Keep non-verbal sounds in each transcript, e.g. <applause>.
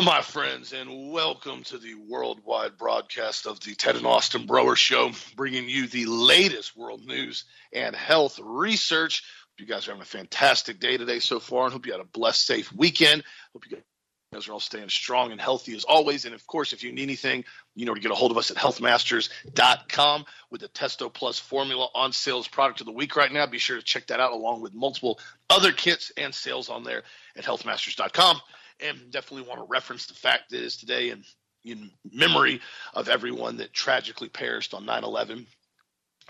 Hello, my friends, and welcome to the worldwide broadcast of the Ted and Austin Broer Show, bringing you the latest world news and health research. Hope you guys are having a fantastic day today so far, and hope you had a blessed, safe weekend. Hope you guys are all staying strong and healthy as always. And of course, if you need anything, you know to get a hold of us at healthmasters.com with the Testo Plus formula on sales product of the week right now. Be sure to check that out along with multiple other kits and sales on there at healthmasters.com and definitely want to reference the fact that is today in, in memory of everyone that tragically perished on 9 11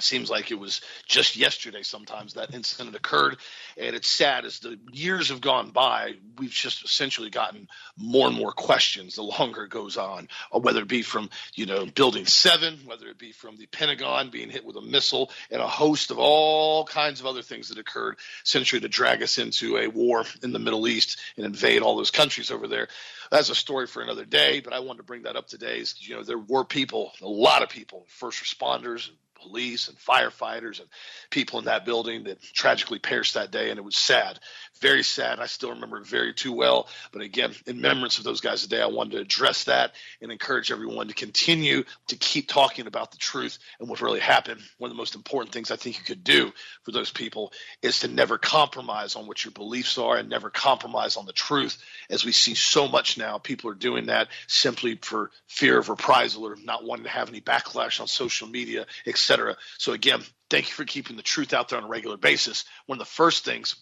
seems like it was just yesterday sometimes that incident occurred. And it's sad as the years have gone by we've just essentially gotten more and more questions the longer it goes on uh, whether it be from you know building 7 whether it be from the pentagon being hit with a missile and a host of all kinds of other things that occurred. Essentially to drag us into a war in the middle east and invade all those countries over there. That's a story for another day but i wanted to bring that up today is you know there were people a lot of people first responders police and firefighters and people in that building that tragically perished that day. And it was sad, very sad. I still remember it very too well. But again, in remembrance of those guys today, I wanted to address that and encourage everyone to continue to keep talking about the truth and what really happened. One of the most important things I think you could do for those people is to never compromise on what your beliefs are and never compromise on the truth. As we see so much now, people are doing that simply for fear of reprisal or not wanting to have any backlash on social media, etc etc. So again, thank you for keeping the truth out there on a regular basis. One of the first things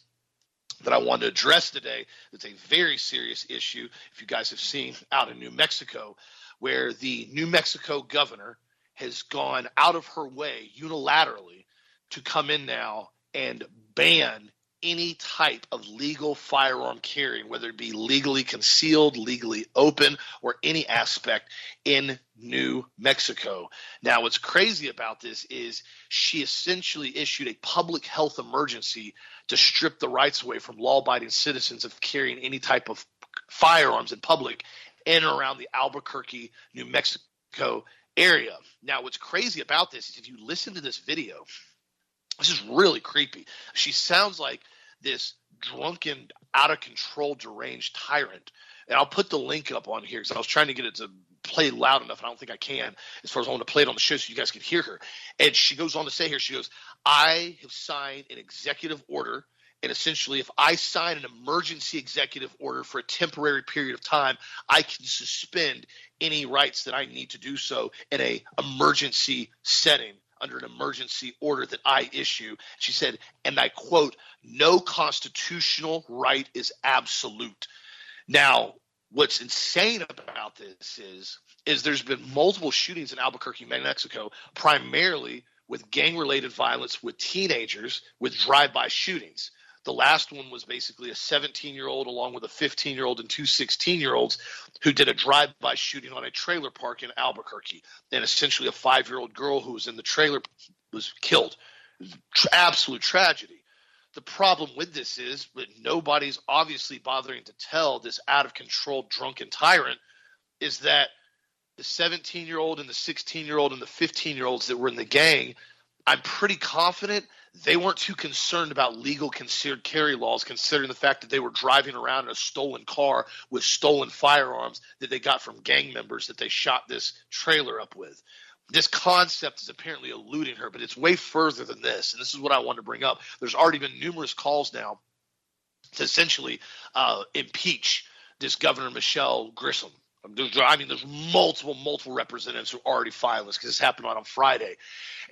that I wanted to address today is a very serious issue. If you guys have seen out in New Mexico, where the New Mexico governor has gone out of her way unilaterally to come in now and ban any type of legal firearm carrying, whether it be legally concealed, legally open, or any aspect in New Mexico. Now, what's crazy about this is she essentially issued a public health emergency to strip the rights away from law abiding citizens of carrying any type of firearms in public in and around the Albuquerque, New Mexico area. Now, what's crazy about this is if you listen to this video, this is really creepy. She sounds like this drunken, out of control, deranged tyrant. And I'll put the link up on here because I was trying to get it to play loud enough, and I don't think I can as far as I want to play it on the show so you guys can hear her. And she goes on to say here, she goes, I have signed an executive order. And essentially, if I sign an emergency executive order for a temporary period of time, I can suspend any rights that I need to do so in a emergency setting under an emergency order that I issue. She said, and I quote, no constitutional right is absolute. Now, what's insane about this is is there's been multiple shootings in Albuquerque, Mexico, primarily with gang related violence with teenagers with drive by shootings. The last one was basically a 17 year old along with a 15 year old and two 16 year olds who did a drive by shooting on a trailer park in Albuquerque. And essentially, a five year old girl who was in the trailer was killed. Absolute tragedy. The problem with this is that nobody's obviously bothering to tell this out of control drunken tyrant is that the 17 year old and the 16 year old and the 15 year olds that were in the gang, I'm pretty confident they weren't too concerned about legal concealed carry laws, considering the fact that they were driving around in a stolen car with stolen firearms that they got from gang members that they shot this trailer up with. This concept is apparently eluding her, but it's way further than this. And this is what I want to bring up. There's already been numerous calls now to essentially uh, impeach this Governor Michelle Grisham I mean, there's multiple, multiple representatives who are already filed this because this happened on Friday.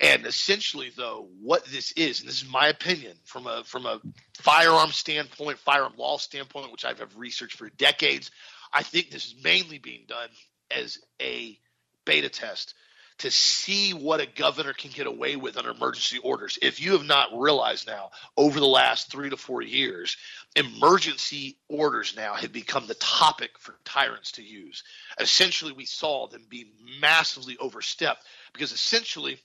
And essentially, though, what this is, and this is my opinion from a from a firearm standpoint, firearm law standpoint, which I've researched for decades, I think this is mainly being done as a beta test to see what a governor can get away with under emergency orders. If you have not realized now, over the last three to four years, emergency orders now have become the topic for tyrants to use. Essentially, we saw them be massively overstepped because essentially,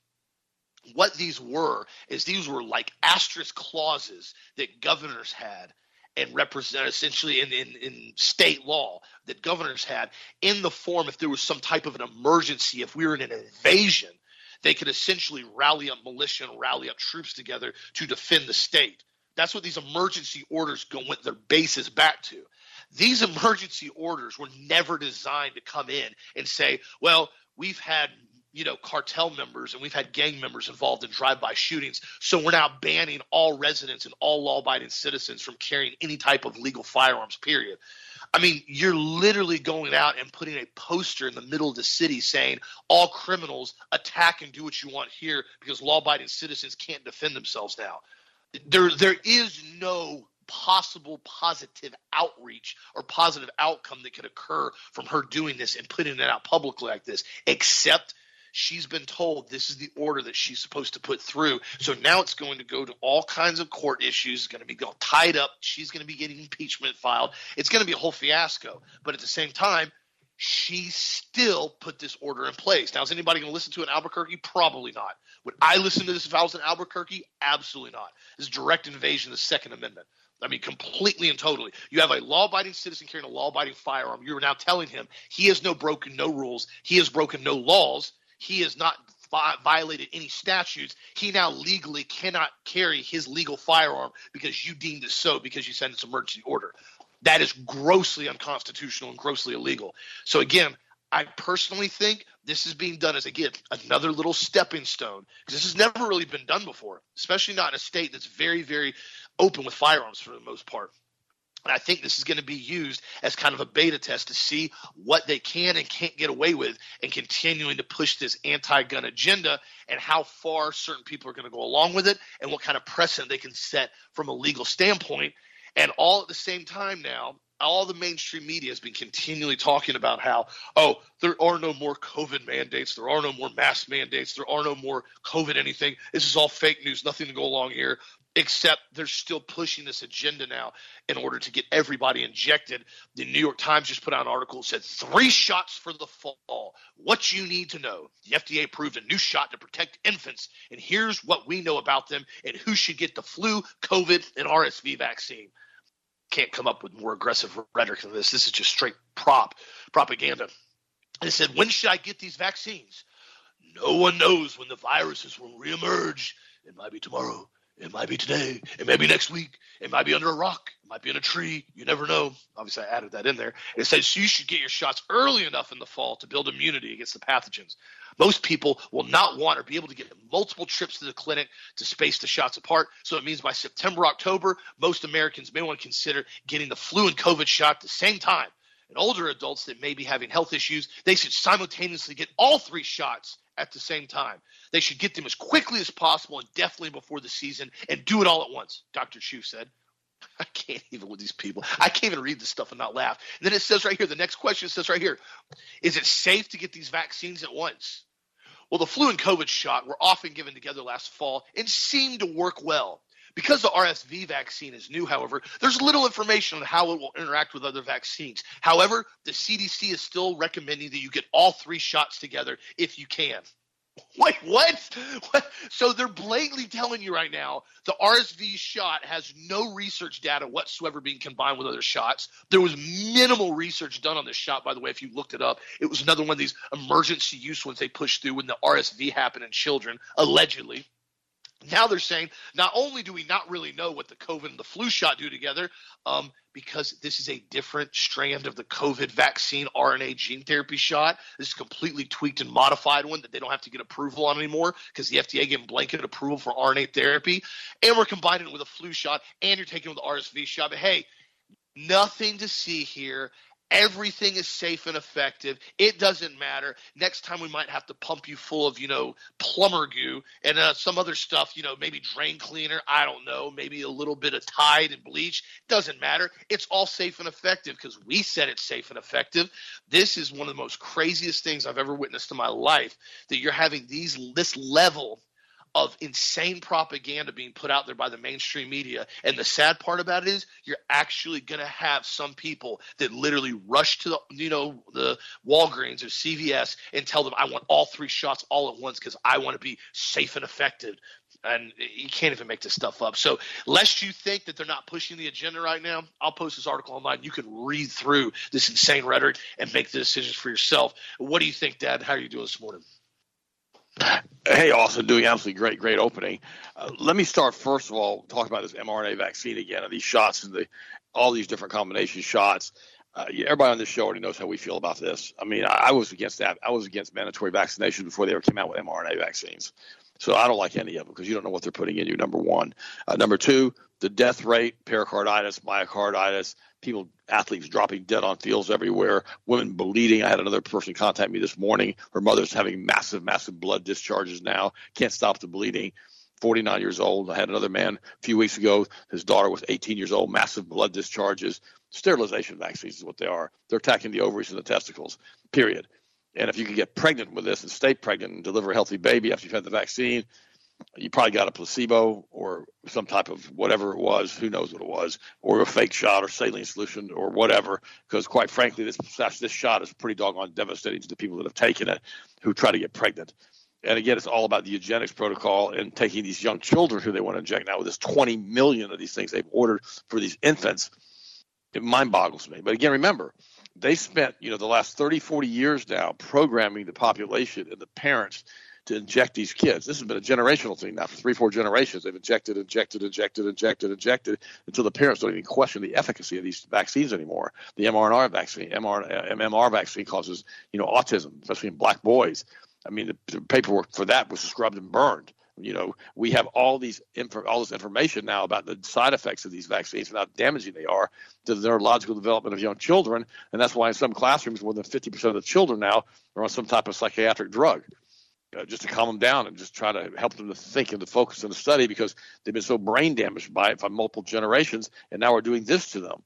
what these were is these were like asterisk clauses that governors had and represent essentially in, in, in state law that governors had in the form if there was some type of an emergency, if we were in an invasion, they could essentially rally up militia and rally up troops together to defend the state. That's what these emergency orders go with their bases back to. These <laughs> emergency orders were never designed to come in and say, well, we've had you know cartel members and we've had gang members involved in drive-by shootings. So we're now banning all residents and all law-abiding citizens from carrying any type of legal firearms period. I mean you're literally going out and putting a poster in the middle of the city saying all criminals attack and do what you want here because law-abiding citizens can't defend themselves now. There there is no possible positive outreach or positive outcome that could occur from her doing this and putting it out publicly like this except She's been told this is the order that she's supposed to put through. So now it's going to go to all kinds of court issues. It's going to be all tied up. She's going to be getting impeachment filed. It's going to be a whole fiasco. But at the same time, she still put this order in place. Now, is anybody going to listen to in Albuquerque? Probably not. Would I listen to this if I was in Albuquerque? Absolutely not. This is direct invasion of the Second Amendment. I mean, completely and totally. You have a law-abiding citizen carrying a law-abiding firearm. You are now telling him he has no broken no rules. He has broken no laws he has not violated any statutes, he now legally cannot carry his legal firearm because you deemed it so because you sent an emergency order. That is grossly unconstitutional and grossly illegal. So again, I personally think this is being done as again another little stepping stone because this has never really been done before, especially not in a state that's very, very open with firearms for the most part. And I think this is going to be used as kind of a beta test to see what they can and can't get away with and continuing to push this anti gun agenda and how far certain people are going to go along with it and what kind of precedent they can set from a legal standpoint. And all at the same time now, all the mainstream media has been continually talking about how, oh, there are no more COVID mandates, there are no more mask mandates, there are no more COVID anything. This is all fake news, nothing to go along here except they're still pushing this agenda now in order to get everybody injected. The New York Times just put out an article that said three shots for the fall. What you need to know. The FDA approved a new shot to protect infants, and here's what we know about them and who should get the flu, COVID, and RSV vaccine. Can't come up with more aggressive rhetoric than this. This is just straight prop propaganda. And it said, when should I get these vaccines? No one knows when the viruses will reemerge. It might be tomorrow it might be today. It may be next week. It might be under a rock. It might be in a tree. You never know. Obviously, I added that in there. It says you should get your shots early enough in the fall to build immunity against the pathogens. Most people will not want or be able to get multiple trips to the clinic to space the shots apart. So it means by September, October, most Americans may want to consider getting the flu and COVID shot at the same time. And older adults that may be having health issues, they should simultaneously get all three shots at the same time. They should get them as quickly as possible and definitely before the season and do it all at once, Dr. Chu said. <laughs> I can't even with these people. I can't even read this stuff and not laugh. And then it says right here, the next question says right here, is it safe to get these vaccines at once? Well, the flu and COVID shot were often given together last fall and seemed to work well. Because the RSV vaccine is new, however, there's little information on how it will interact with other vaccines. However, the CDC is still recommending that you get all three shots together if you can. <laughs> Wait, what? what? So they're blatantly telling you right now the RSV shot has no research data whatsoever being combined with other shots. There was minimal research done on this shot, by the way, if you looked it up. It was another one of these emergency use ones they pushed through when the RSV happened in children, allegedly. Now they're saying not only do we not really know what the COVID and the flu shot do together, um, because this is a different strand of the COVID vaccine RNA gene therapy shot. This is a completely tweaked and modified one that they don't have to get approval on anymore because the FDA gave blanket approval for RNA therapy. And we're combining it with a flu shot and you're taking it with the RSV shot. But hey, nothing to see here. Everything is safe and effective. It doesn't matter. Next time we might have to pump you full of, you know, plumber goo and uh, some other stuff, you know, maybe drain cleaner. I don't know. Maybe a little bit of Tide and bleach. Doesn't matter. It's all safe and effective because we said it's safe and effective. This is one of the most craziest things I've ever witnessed in my life that you're having these this level of insane propaganda being put out there by the mainstream media. And the sad part about it is you're actually going to have some people that literally rush to the, you know, the Walgreens or CVS and tell them, I want all three shots all at once because I want to be safe and effective. And you can't even make this stuff up. So, lest you think that they're not pushing the agenda right now, I'll post this article online. You can read through this insane rhetoric and make the decisions for yourself. What do you think, Dad? How are you doing this morning? Hey, Austin, doing absolutely great, great opening. Uh, let me start first of all talk about this mRNA vaccine again and these shots and the all these different combination shots. Uh, everybody on this show already knows how we feel about this. I mean, I, I was against that. I was against mandatory vaccination before they ever came out with mRNA vaccines. So I don't like any of them because you don't know what they're putting in you. Number one. Uh, number two, the death rate, pericarditis, myocarditis, people, athletes dropping dead on fields everywhere, women bleeding. I had another person contact me this morning. Her mother's having massive, massive blood discharges now. Can't stop the bleeding. 49 years old. I had another man a few weeks ago. His daughter was 18 years old, massive blood discharges. Sterilization vaccines is what they are. They're attacking the ovaries and the testicles, period. And if you can get pregnant with this and stay pregnant and deliver a healthy baby after you've had the vaccine, you probably got a placebo or some type of whatever it was, who knows what it was, or a fake shot or saline solution or whatever. Because quite frankly, this this shot is pretty doggone devastating to the people that have taken it who try to get pregnant. And again, it's all about the eugenics protocol and taking these young children who they want to inject now with this 20 million of these things they've ordered for these infants. It mind boggles me. But again, remember, they spent, you know, the last 30, 40 years now programming the population and the parents to inject these kids. This has been a generational thing now for three, four generations. They've injected, injected, injected, injected, injected until the parents don't even question the efficacy of these vaccines anymore. The mRNA vaccine, MR, MMR vaccine causes, you know, autism, especially in black boys. I mean, the, the paperwork for that was scrubbed and burned. You know, we have all these all this information now about the side effects of these vaccines and how damaging they are to the neurological development of young children, and that's why in some classrooms, more than 50% of the children now are on some type of psychiatric drug. Uh, just to calm them down and just try to help them to think and to focus on the study because they've been so brain damaged by it for multiple generations, and now we're doing this to them.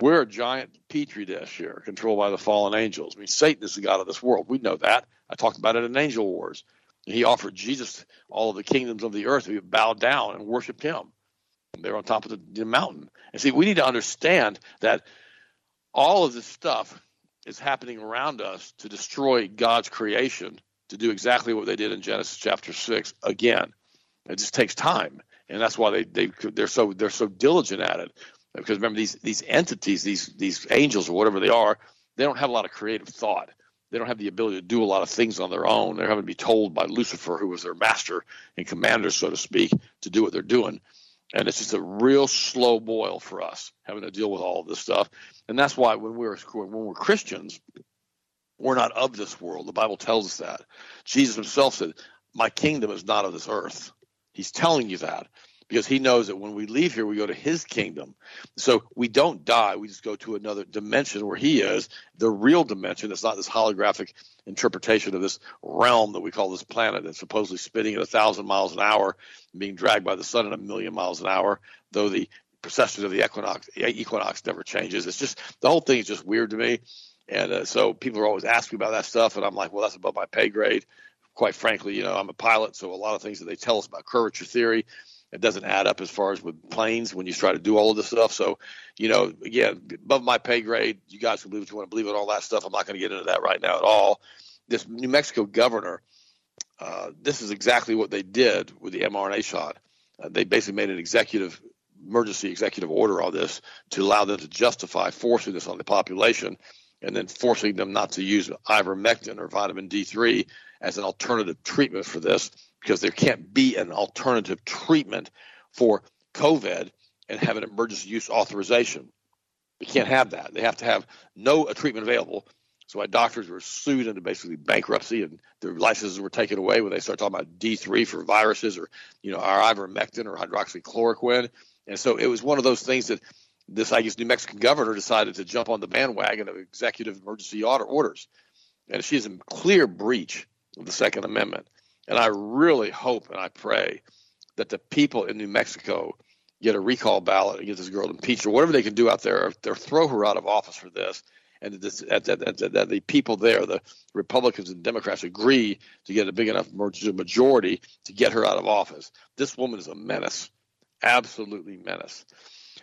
We're a giant petri dish here, controlled by the fallen angels. I mean, Satan is the god of this world. We know that. I talked about it in Angel Wars. He offered Jesus all of the kingdoms of the earth. We bowed down and worshiped him. They're on top of the, the mountain. And see, we need to understand that all of this stuff is happening around us to destroy God's creation to do exactly what they did in Genesis chapter six again. It just takes time, and that's why they they they're so they're so diligent at it. Because remember these these entities, these these angels or whatever they are, they don't have a lot of creative thought. They don't have the ability to do a lot of things on their own. They're having to be told by Lucifer, who was their master and commander, so to speak, to do what they're doing. And it's just a real slow boil for us having to deal with all of this stuff. And that's why when we're when we're Christians, we're not of this world. The Bible tells us that. Jesus himself said, My kingdom is not of this earth. He's telling you that because he knows that when we leave here, we go to his kingdom. So we don't die. We just go to another dimension where he is, the real dimension. It's not this holographic interpretation of this realm that we call this planet that's supposedly spinning at a thousand miles an hour being dragged by the sun at a million miles an hour, though the precession of the equinox, equinox never changes. It's just the whole thing is just weird to me. And uh, so people are always asking about that stuff, and I'm like, well, that's above my pay grade. Quite frankly, you know, I'm a pilot, so a lot of things that they tell us about curvature theory, it doesn't add up as far as with planes when you try to do all of this stuff. So, you know, again, above my pay grade, you guys can believe what you want to believe in all that stuff. I'm not going to get into that right now at all. This New Mexico governor, uh, this is exactly what they did with the mRNA shot. Uh, they basically made an executive emergency executive order on this to allow them to justify forcing this on the population and then forcing them not to use ivermectin or vitamin D3 as an alternative treatment for this because there can't be an alternative treatment for COVID and have an emergency use authorization. We can't have that. They have to have no treatment available. So doctors were sued into basically bankruptcy, and their licenses were taken away when they start talking about D3 for viruses or you know our ivermectin or hydroxychloroquine. And so it was one of those things that this, I guess, New Mexican governor decided to jump on the bandwagon of executive emergency order orders, and she's in clear breach of the Second Amendment. And I really hope and I pray that the people in New Mexico get a recall ballot and get this girl impeached or whatever they can do out there, or throw her out of office for this. And that, the people there, the Republicans and Democrats, agree to get a big enough majority to get her out of office. This woman is a menace, absolutely menace.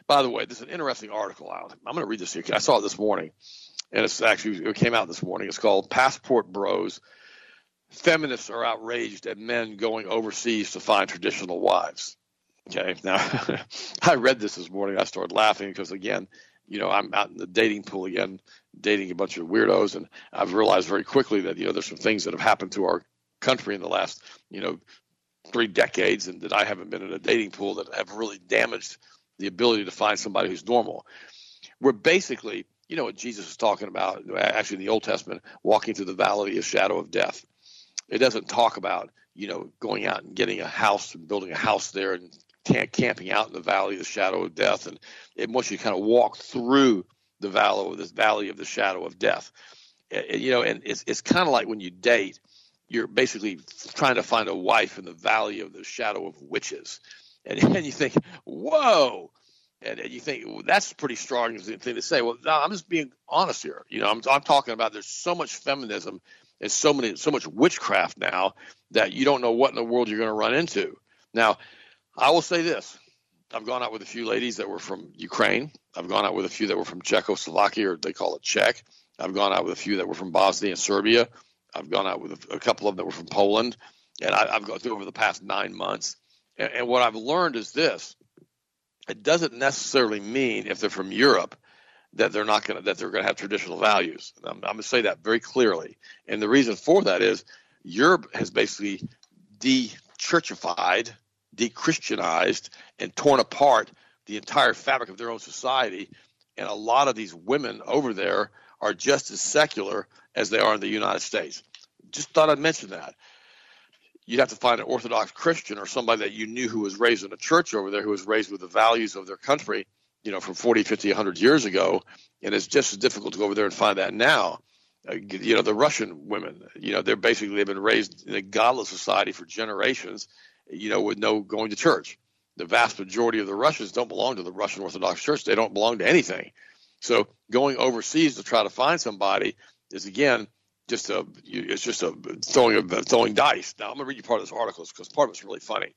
By the way, this is an interesting article out. I'm going to read this here. I saw it this morning, and it's actually it came out this morning. It's called "Passport Bros feminists are outraged at men going overseas to find traditional wives. Okay, now <laughs> I read this this morning. I started laughing because again, you know, I'm out in the dating pool again, dating a bunch of weirdos, and I've realized very quickly that you know there's some things that have happened to our country in the last you know three decades, and that I haven't been in a dating pool that have really damaged the ability to find somebody who's normal. We're basically, you know what Jesus is talking about, actually in the Old Testament, walking through the valley of shadow of death. It doesn't talk about, you know, going out and getting a house and building a house there and camping out in the valley of the shadow of death. And it wants you to kind of walk through the valley of this valley of the shadow of death. You know, and it's it's kind of like when you date, you're basically trying to find a wife in the valley of the shadow of witches, and, <laughs> and you think, whoa. And, and you think well, that's pretty strong thing to say. Well, no, I'm just being honest here. You know, I'm, I'm talking about there's so much feminism and so many so much witchcraft now that you don't know what in the world you're going to run into. Now, I will say this: I've gone out with a few ladies that were from Ukraine. I've gone out with a few that were from Czechoslovakia, or they call it Czech. I've gone out with a few that were from Bosnia and Serbia. I've gone out with a, a couple of them that were from Poland, and I, have gone through over the past nine months. And, and what I've learned is this: it doesn't necessarily mean if they're from Europe that they're not going to that they're going to have traditional values. I'm, I'm going to say that very clearly. And the reason for that is Europe has basically de-churchified de-Christianized and torn apart the entire fabric of their own society. And a lot of these women over there are just as secular as they are in the United States. Just thought I'd mention that. You'd have to find an Orthodox Christian or somebody that you knew who was raised in a church over there, who was raised with the values of their country, you know, from 40, 50, 100 years ago. And it's just as difficult to go over there and find that now. Uh, you know, the Russian women, you know, they're basically, they've been raised in a godless society for generations you know, with no going to church. The vast majority of the Russians don't belong to the Russian Orthodox Church. They don't belong to anything. So going overseas to try to find somebody is again just a it's just a throwing a throwing dice. Now I'm gonna read you part of this article because part of it's really funny.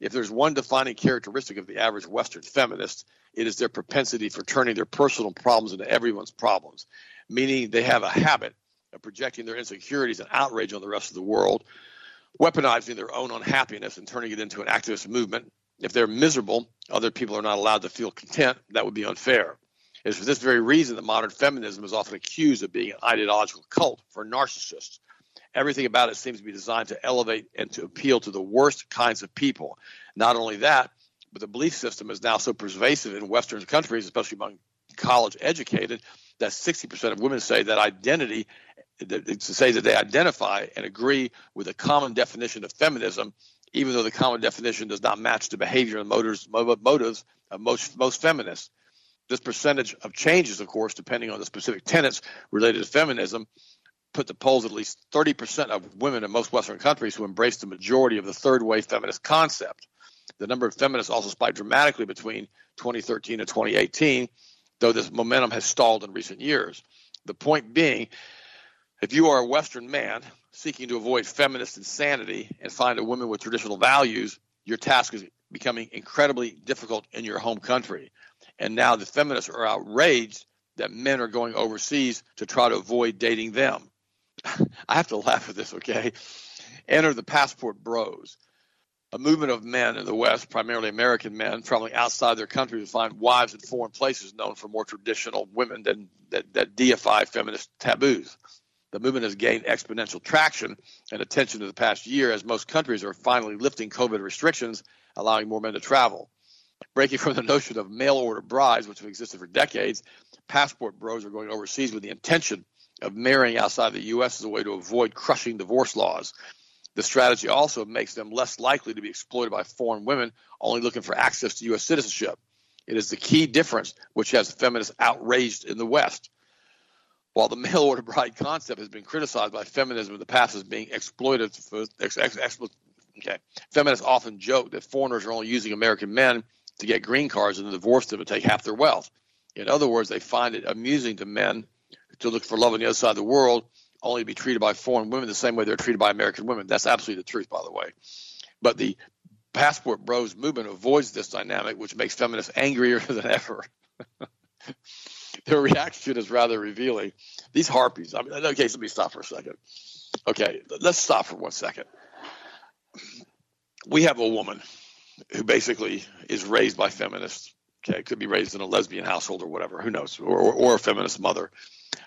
If there's one defining characteristic of the average Western feminist, it is their propensity for turning their personal problems into everyone's problems, meaning they have a habit of projecting their insecurities and outrage on the rest of the world, weaponizing their own unhappiness and turning it into an activist movement. If they're miserable, other people are not allowed to feel content. That would be unfair. It is for this very reason that modern feminism is often accused of being an ideological cult for narcissists. Everything about it seems to be designed to elevate and to appeal to the worst kinds of people. Not only that, but the belief system is now so pervasive in Western countries, especially among college educated, that 60% of women say that identity to say that they identify and agree with a common definition of feminism, even though the common definition does not match the behavior and motives, motives of most, most feminists. This percentage of changes, of course, depending on the specific tenets related to feminism, put the polls at least 30% of women in most Western countries who embrace the majority of the third wave feminist concept. The number of feminists also spiked dramatically between 2013 and 2018, though this momentum has stalled in recent years. The point being if you are a Western man seeking to avoid feminist insanity and find a woman with traditional values, your task is becoming incredibly difficult in your home country. And now the feminists are outraged that men are going overseas to try to avoid dating them. <laughs> I have to laugh at this, okay? Enter the passport bros, a movement of men in the West, primarily American men, traveling outside their country to find wives in foreign places known for more traditional women than, that, that deify feminist taboos. The movement has gained exponential traction and attention in the past year as most countries are finally lifting COVID restrictions, allowing more men to travel. Breaking from the notion of mail order brides, which have existed for decades, passport bros are going overseas with the intention of marrying outside the U.S. as a way to avoid crushing divorce laws. The strategy also makes them less likely to be exploited by foreign women only looking for access to U.S. citizenship. It is the key difference which has feminists outraged in the West. While the mail order bride concept has been criticized by feminism in the past as being exploited for ex, ex, ex, okay, feminists often joke that foreigners are only using American men to get green cards and divorce them and take half their wealth. In other words, they find it amusing to men to look for love on the other side of the world, only to be treated by foreign women the same way they're treated by American women. That's absolutely the truth, by the way. But the passport bros movement avoids this dynamic, which makes feminists angrier <laughs> than ever. <laughs> their reaction is rather revealing. These harpies. I mean, okay, let me stop for a second. Okay, let's stop for one second. We have a woman who basically is raised by feminists. Okay, could be raised in a lesbian household or whatever. Who knows? Or, or, or a feminist mother.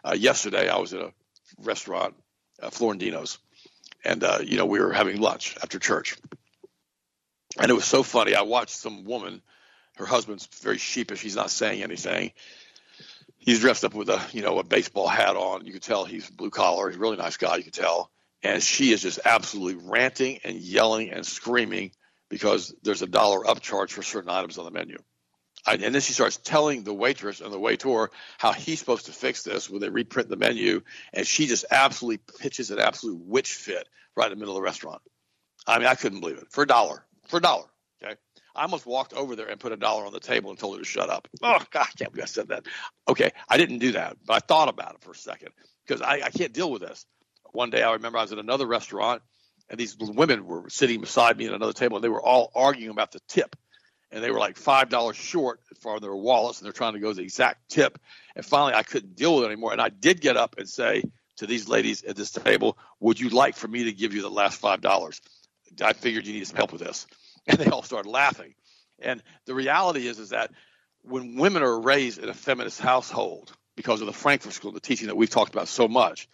Uh, yesterday, I was at a restaurant, uh, Florentino's, and uh, you know we were having lunch after church, and it was so funny. I watched some woman Her husband's very sheepish. He's not saying anything. He's dressed up with a you know a baseball hat on. You can tell he's blue collar. He's a really nice guy. You can tell. And she is just absolutely ranting and yelling and screaming because there's a dollar upcharge for certain items on the menu. And then she starts telling the waitress and the waiter how he's supposed to fix this when they reprint the menu, and she just absolutely pitches an absolute witch fit right in the middle of the restaurant. I mean, I couldn't believe it for a dollar. For a dollar, okay. I almost walked over there and put a dollar on the table and told her to shut up. Oh God, I can't believe I said that. Okay, I didn't do that, but I thought about it for a second because I, I can't deal with this. One day I remember I was at another restaurant and these women were sitting beside me at another table and they were all arguing about the tip and they were like five dollars short for their wallets, and they're trying to go the exact tip. And finally, I couldn't deal with it anymore, and I did get up and say to these ladies at this table, "Would you like for me to give you the last five dollars?" I figured you needed some help with this, <laughs> and they all started laughing. And the reality is, is that when women are raised in a feminist household because of the Frankfurt School, the teaching that we've talked about so much,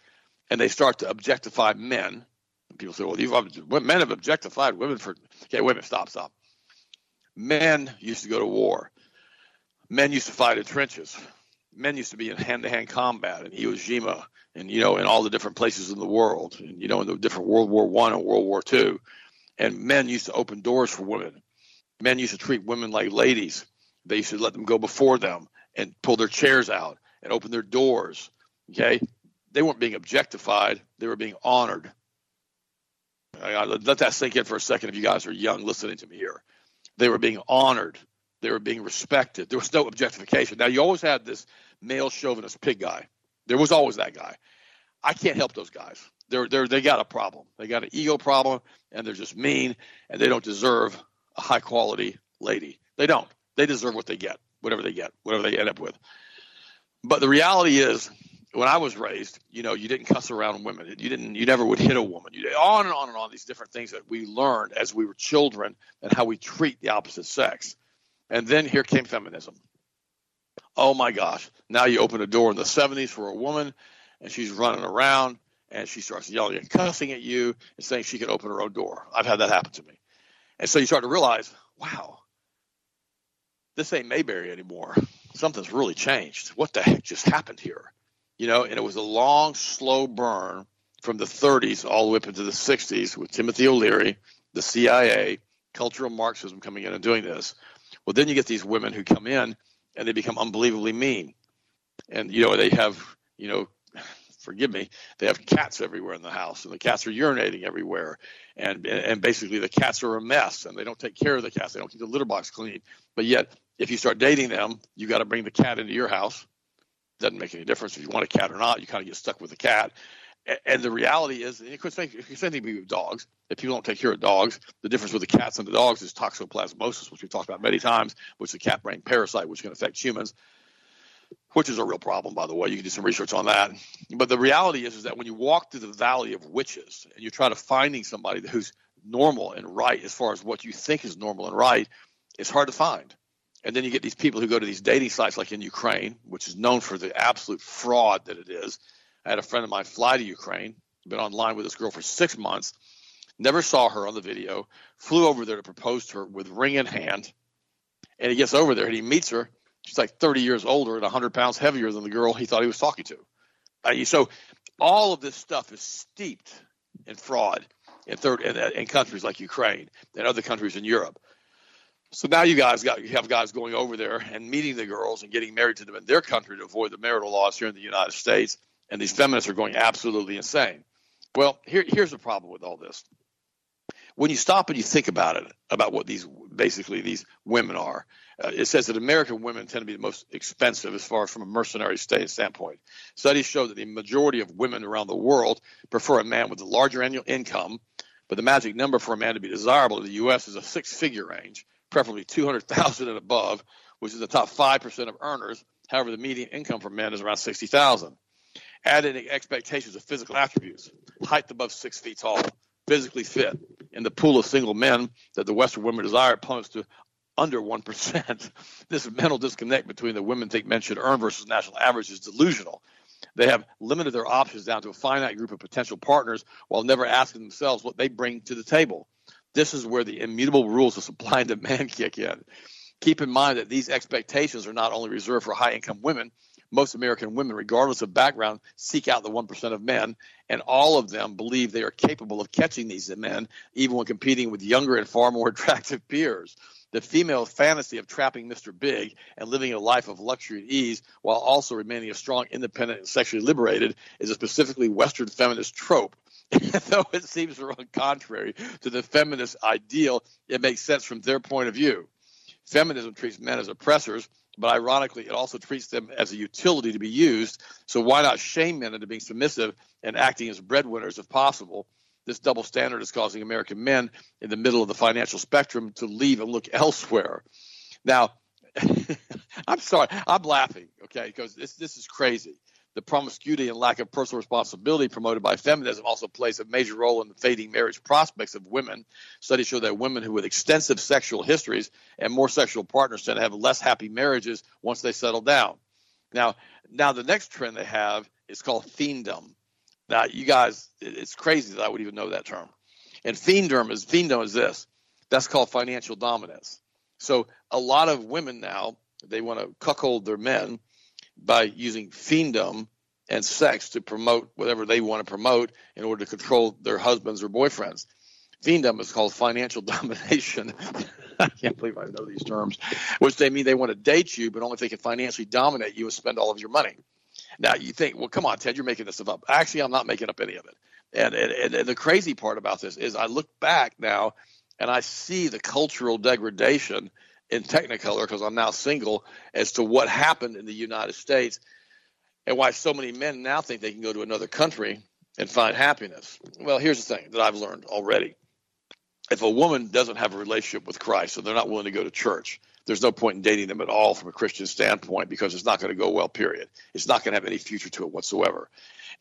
and they start to objectify men. People say, "Well, you've men have objectified women for." Okay, women, stop, stop Men used to go to war. Men used to fight in trenches. Men used to be in hand-to-hand combat in Iwo Jima and you know in all the different places in the world, and you know in the different World War One and World War Two. And men used to open doors for women. Men used to treat women like ladies. They used to let them go before them and pull their chairs out and open their doors. Okay, they weren't being objectified; they were being honored. Let that sink in for a second if you guys are young listening to me here. They were being honored. They were being respected. There was no objectification. Now, you always had this male chauvinist pig guy. There was always that guy. I can't help those guys. They're, they're, they got a problem. They got an ego problem, and they're just mean, and they don't deserve a high quality lady. They don't. They deserve what they get, whatever they get, whatever they end up with. But the reality is, when I was raised, you know, you didn't cuss around women. You didn't. You never would hit a woman. You on and on and on these different things that we learned as we were children and how we treat the opposite sex. And then here came feminism. Oh my gosh! Now you open a door in the '70s for a woman, and she's running around and she starts yelling and cussing at you and saying she can open her own door. I've had that happen to me. And so you start to realize, wow, this ain't Mayberry anymore. Something's really changed. What the heck just happened here? You know, and it was a long, slow burn from the 30s all the way up into the 60s with Timothy O'Leary, the CIA, cultural Marxism coming in and doing this. Well, then you get these women who come in and they become unbelievably mean. And, you know, they have, you know, <sighs> forgive me, they have cats everywhere in the house and the cats are urinating everywhere. And, and basically the cats are a mess and they don't take care of the cats. They don't keep the litter box clean. But yet, if you start dating them, you got to bring the cat into your house doesn't make any difference if you want a cat or not. You kind of get stuck with the cat. And the reality is, it could say the same thing with dogs. If people don't take care of dogs, the difference with the cats and the dogs is toxoplasmosis, which we've talked about many times, which is a cat brain parasite, which can affect humans, which is a real problem, by the way. You can do some research on that. But the reality is, is that when you walk through the valley of witches and you try to finding somebody who's normal and right as far as what you think is normal and right, it's hard to find. And then you get these people who go to these dating sites like in Ukraine, which is known for the absolute fraud that it is. I had a friend of mine fly to Ukraine, been online with this girl for six months, never saw her on the video, flew over there to propose to her with ring in hand. And he gets over there and he meets her. She's like 30 years older and 100 pounds heavier than the girl he thought he was talking to. So all of this stuff is steeped in fraud in third in, in countries like Ukraine and other countries in Europe. So now you guys got you have guys going over there and meeting the girls and getting married to them in their country to avoid the marital laws here in the United States, and these feminists are going absolutely insane. Well, here, here's the problem with all this. When you stop and you think about it, about what these basically these women are, uh, it says that American women tend to be the most expensive as far as from a mercenary state standpoint. Studies show that the majority of women around the world prefer a man with a larger annual income, but the magic number for a man to be desirable in the U.S. is a six-figure range preferably 200,000 and above, which is the top 5% of earners. However, the median income for men is around 60,000. Adding expectations of physical attributes, height above six feet tall, physically fit, in the pool of single men that the Western women desire plummets to under 1%. <laughs> this mental disconnect between the women think men should earn versus national average is delusional. They have limited their options down to a finite group of potential partners while never asking themselves what they bring to the table. This is where the immutable rules of supply and demand <laughs> kick in. Keep in mind that these expectations are not only reserved for high income women, most American women, regardless of background, seek out the 1% of men, and all of them believe they are capable of catching these men, even when competing with younger and far more <laughs> attractive peers. The female fantasy of trapping Mr. Big and living a life of luxury and ease while also remaining a strong, independent, and sexually liberated is a specifically Western feminist trope. <laughs> Though it seems contrary to the feminist ideal, it makes sense from their point of view. Feminism treats men as oppressors, but ironically, it also treats them as a utility to be used. So why not shame men into being submissive and acting as breadwinners if possible? This double standard is causing American men in the middle of the financial spectrum to leave and look <laughs> elsewhere. Now, <laughs> I'm sorry, I'm laughing, okay, because this this is crazy the promiscuity and lack of personal responsibility promoted by feminism also plays a major role in the fading marriage prospects of women. Studies show that women who with extensive sexual histories and more sexual partners tend to have less happy marriages once they settle down. Now, now the next trend they have is called fienddom. Now, you guys, it's crazy that I would even know that term. And fienddom is fienddom is this. That's called financial dominance. So a lot of women now they want to cuckold their men by using fienddom and sex to promote whatever they want to promote in order to control their husbands or boyfriends. Fienddom is called financial <laughs> domination. I can't believe I know these terms, which they mean they want to date you, but only if they can financially dominate you and spend all of your money. Now you think, well, come on, Ted, you're making this stuff up. Actually, I'm not making up any of it. And, and, and the crazy part about this is I look back now and I see the cultural degradation in Technicolor because I'm now single as to what happened in the United States and why so many men now think they can go to another country and find happiness. Well, here's the thing that I've learned already. If a woman doesn't have a relationship with Christ and they're not willing to go to church, there's no point in dating them at all from a Christian standpoint because it's not going to go well, period. It's not going to have any future to it whatsoever.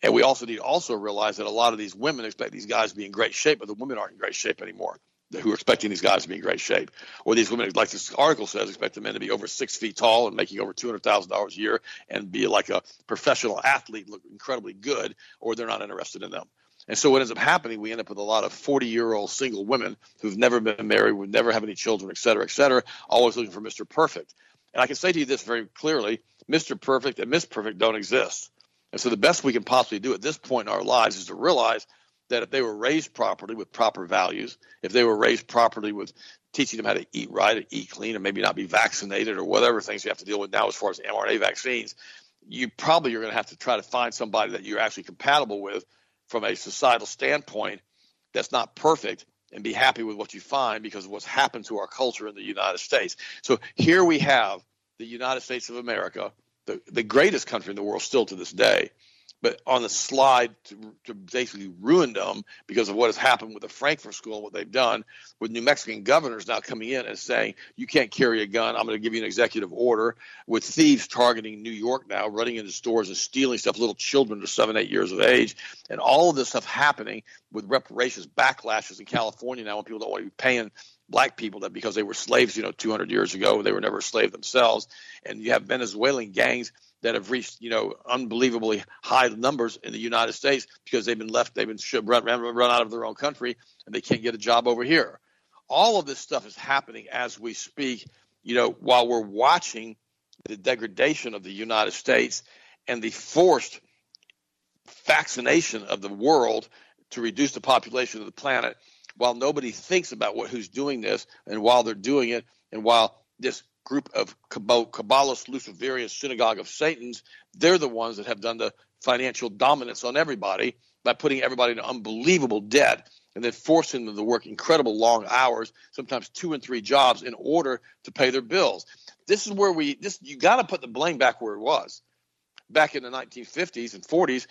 And we also need to also realize that a lot of these women expect these guys to be in great shape, but the women aren't in great shape anymore who are expecting these guys to be in great shape, or these women, like this article says, expect the men to be over six feet tall and making over two hundred thousand dollars a year and be like a professional athlete, look incredibly good, or they're not interested in them. And so what ends up happening, we end up with a lot of 40 year old single women who've never been married, would never have any children, et cetera, et cetera, always looking for Mr. Perfect. And I can say to you this very clearly Mr. Perfect and Miss Perfect don't exist. And so the best we can possibly do at this point in our lives is to realize that if they were raised properly with proper values, if they were raised properly with teaching them how to eat right and eat clean and maybe not be vaccinated or whatever things you have to deal with now as far as mRNA vaccines, you probably are going to have to try to find somebody that you're actually compatible with from a societal standpoint that's not perfect and be happy with what you find because of what's happened to our culture in the United States. So here we have the United States of America, the, the greatest country in the world still to this day, but on the slide to, to basically ruin them because of what has happened with the Frankfurt School and what they've done, with New Mexican governors now coming in and saying, you can't carry a gun. I'm going to give you an executive order. With thieves targeting New York now, running into stores and stealing stuff, little children to seven, eight years of age, and all of this stuff happening with reparations, backlashes in California now when people don't want to be paying black people that because they were slaves, you know, 200 years ago, they were never a slave themselves. And you have Venezuelan gangs that have reached you know unbelievably high numbers in the United States because they've been left they've been run, run out of their own country and they can't get a job over here. All of this stuff is happening as we speak. You know, while we're watching the degradation of the United States and the forced vaccination of the world to reduce the population of the planet, while nobody thinks about what who's doing this and while they're doing it, and while this group of Kabbalist Luciferian synagogue of Satan's, they're the ones that have done the financial dominance on everybody by putting everybody in unbelievable debt and then forcing them to work incredible long hours, sometimes two and three jobs in order to pay their bills. This is where we this you got to put the blame back where it was. Back in the 1950s and 40s,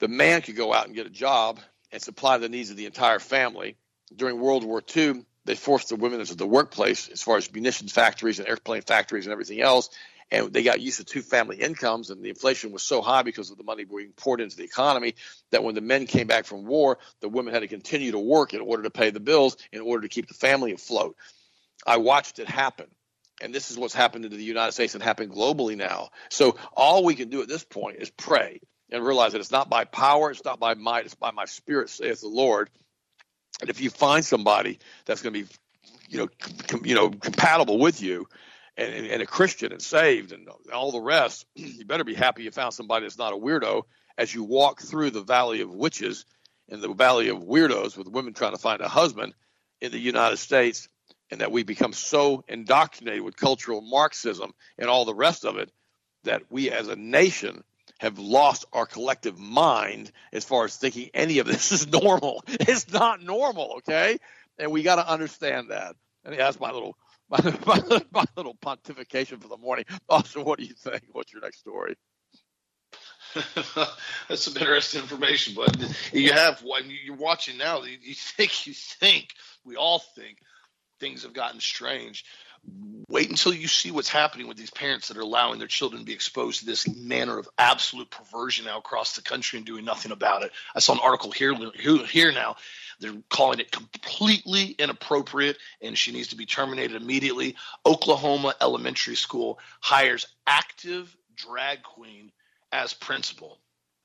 the man could go out and get a job and supply the needs of the entire family. During World War II, they forced the women into the workplace as far as munitions factories and airplane factories and everything else. And they got used to two family incomes, and the inflation was so high because of the money being poured into the economy that when the men came back from war, the women had to continue to work in order to pay the bills, in order to keep the family afloat. I watched it happen. And this is what's happened in the United States and happened globally now. So all we can do at this point is pray and realize that it's not by power, it's not by might, it's by my spirit, saith the Lord. And if you find somebody that's going to be you know, com, you know, compatible with you, and, and a Christian and saved and all the rest, <clears throat> you better be happy you found somebody that's not a weirdo as you walk through the valley of witches and the valley of weirdos with women trying to find a husband in the United States, and that we become so indoctrinated with cultural Marxism and all the rest of it that we as a nation have lost our collective mind as far as thinking any of this <laughs> is normal. It's not normal, okay? And we got to understand that. And that's my little <laughs> my, my, my, little pontification for the morning. Austin, what do you think? What's your next story? <laughs> That's some interesting information, but you have when you're watching now. You think you think we all think things have gotten strange. Wait until you see what's happening with these parents that are allowing their children to be exposed to this manner of absolute perversion now across the country and doing nothing about it. I saw an article here here now. They're calling it completely inappropriate and she needs to be terminated immediately. Oklahoma Elementary School hires active drag queen as principal.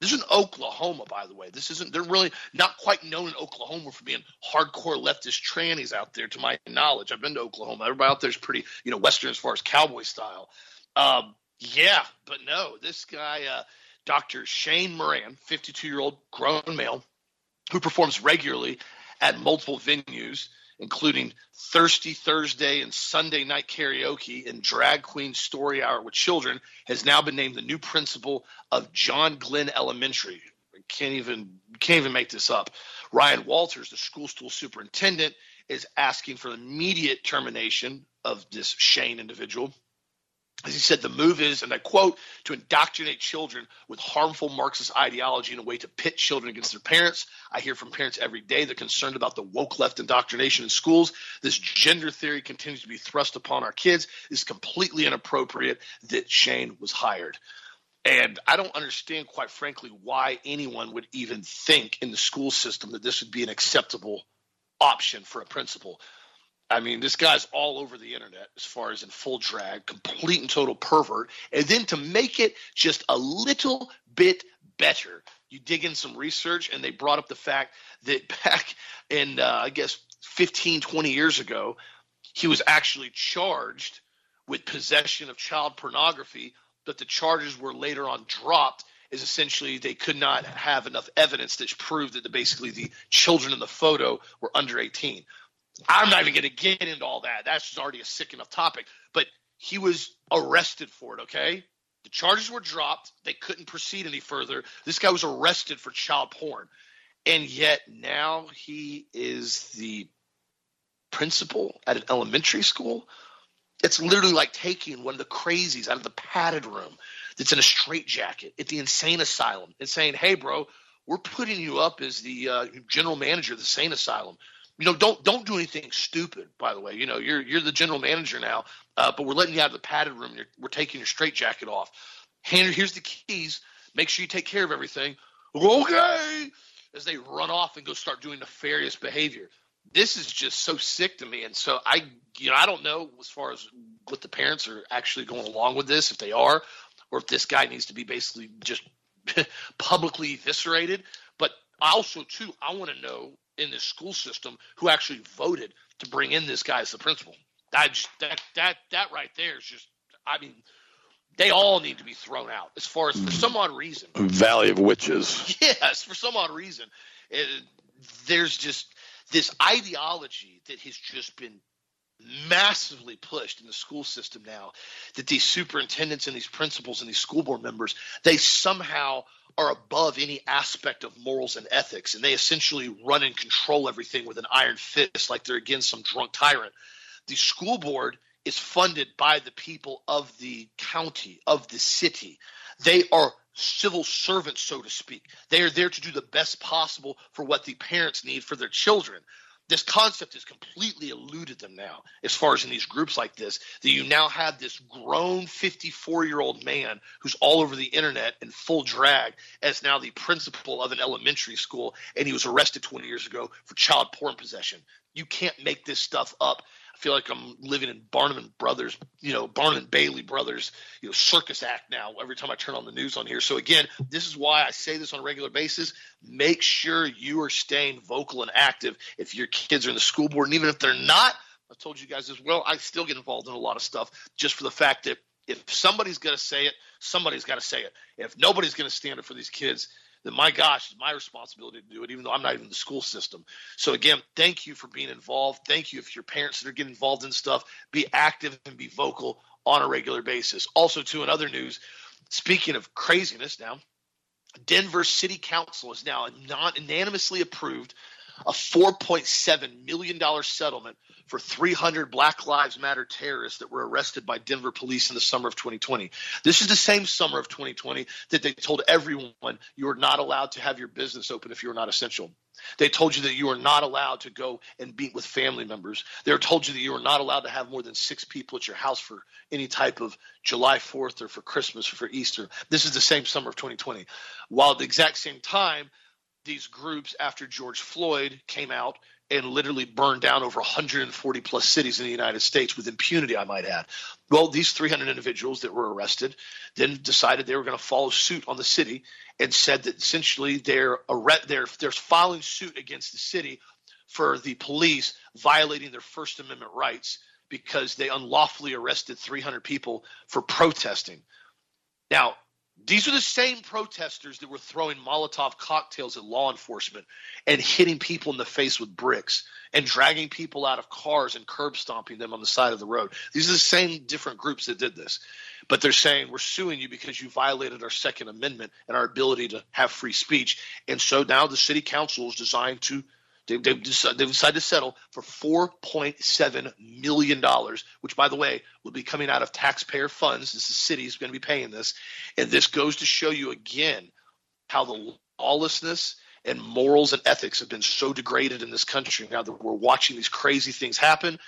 This is in Oklahoma, by the way. This isn't, they're really not quite known in Oklahoma for being hardcore leftist trannies out there, to my knowledge. I've been to Oklahoma. Everybody out there is pretty, you know, Western as far as cowboy style. Um, yeah, but no, this guy, uh, Dr. Shane Murnan, 52 year old grown male, who performs regularly at multiple venues, including Thirsty Thursday and Sunday night karaoke and drag queen story hour with children, has now been named the new principal of John Glenn Elementary. I can't even can't even make this up. Ryan Walters, the school stool superintendent, is asking for the immediate termination of this Shane individual. As he said, the move is, and I quote, to indoctrinate children with harmful Marxist ideology in a way to pit children against their parents. I hear from parents every day they're concerned about the woke left indoctrination in schools. This gender theory continues to be thrust upon our kids. It's completely inappropriate that Shane was hired. And I don't understand, quite frankly, why anyone would even think in the school system that this would be an acceptable option for a principal. I mean, this guy's all over the internet as far as in full drag, complete and total pervert. And then to make it just a little bit better, you dig in some research and they brought up the fact that <laughs> back in, uh, I guess, 15, 20 years ago, he was actually charged with possession of child pornography, but the charges were later on dropped is essentially they could not have enough evidence that proved that the, basically the children in the photo were under 18. I'm not even going to get into all that. That's already a sick enough topic. But he was arrested for it, okay? The charges were dropped. They couldn't proceed any further. This guy was arrested for child porn. And yet now he is the principal at an elementary school. It's literally like taking one of the crazies out of the padded room that's in a straitjacket at the insane asylum and saying, hey, bro, we're putting you up as the uh, general manager of the insane asylum you know, don't don't do anything stupid. By the way, you know, you're you're the general manager now, uh, but we're letting you out of the padded room. You're, we're taking your straitjacket off. Hand, here's the keys. Make sure you take care of everything. Okay. As they run off and go start doing nefarious behavior. This is just so sick to me, and so I, you know, I don't know as far as what the parents are actually going along with this, if they are, or if this guy needs to be basically just <laughs> publicly eviscerated. But also, too, I want to know in the school system who actually voted to bring in this guy as the principal. That just, that that that right there is just. I mean, they all need to be thrown out. As far as for mm. some odd reason, Valley of Witches. <laughs> Yes, for some odd reason, it, there's just this ideology that has just been massively pushed in the school system now that these superintendents and these principals and these school board members they somehow are above any aspect of morals and ethics, and they essentially run and control everything with an iron fist, like they're against some drunk tyrant. The school board is funded by the people of the county, of the city. They are civil servants, so to speak. They are there to do the best possible for what the parents need for their children this concept has completely eluded them now as far as in these groups like this that you now have this grown 54 year old man who's all over the internet in full drag as now the principal of an elementary school and he was arrested 20 years ago for child porn possession. You can't make this stuff up I feel like I'm living in Barnum and Brothers, you know, Barnum and Bailey Brothers, you know, circus act now every time I turn on the news on here. So again, this is why I say this on a regular basis. Make sure you are staying vocal and active if your kids are in the school board, and even if they're not, I've told you guys as well. I still get involved in a lot of stuff just for the fact that if somebody's going to say it, somebody's got to say it. If nobody's going to stand up for these kids, then my gosh, it's my responsibility to do it, even though I'm not even in the school system. So again, thank you for being involved. Thank you if your parents that are getting involved in stuff, be active and be vocal on a regular basis. Also, too, in other news, speaking of craziness now, Denver City Council has now non unanimously approved a $4.7 million settlement for 300 Black Lives Matter terrorists that were arrested by Denver police in the summer of 2020. This is the same summer of 2020 that they told everyone you are not allowed to have your business open if you are not essential. They told you that you are not allowed to go and meet with family members. They told you that you are not allowed to have more than six people at your house for any type of July 4th or for Christmas or for Easter. This is the same summer of 2020. While at the exact same time, these groups after George Floyd came out and literally burned down over 140 plus cities in the United States with impunity, I might add. Well, these 300 individuals that were arrested then decided they were going to follow suit on the city and said that essentially they're, they're, they're filing suit against the city for the police violating their First Amendment rights because they unlawfully arrested 300 people for protesting. Now, these are the same protesters that were throwing Molotov cocktails at law enforcement and hitting people in the face with bricks and dragging people out of cars and curb stomping them on the side of the road. These are the same different groups that did this. But they're saying we're suing you because you violated our Second Amendment and our ability to have free speech. And so now the city council is designed to they, they've, decided, they've decided to settle for $4.7 million, which, by the way, will be coming out of taxpayer funds. This is going to be paying this. And this goes to show you again how the lawlessness and morals and ethics have been so degraded in this country now that we're watching these crazy things happen.